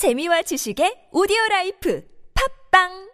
재미와 지식의 오디오 라이프. 팝빵!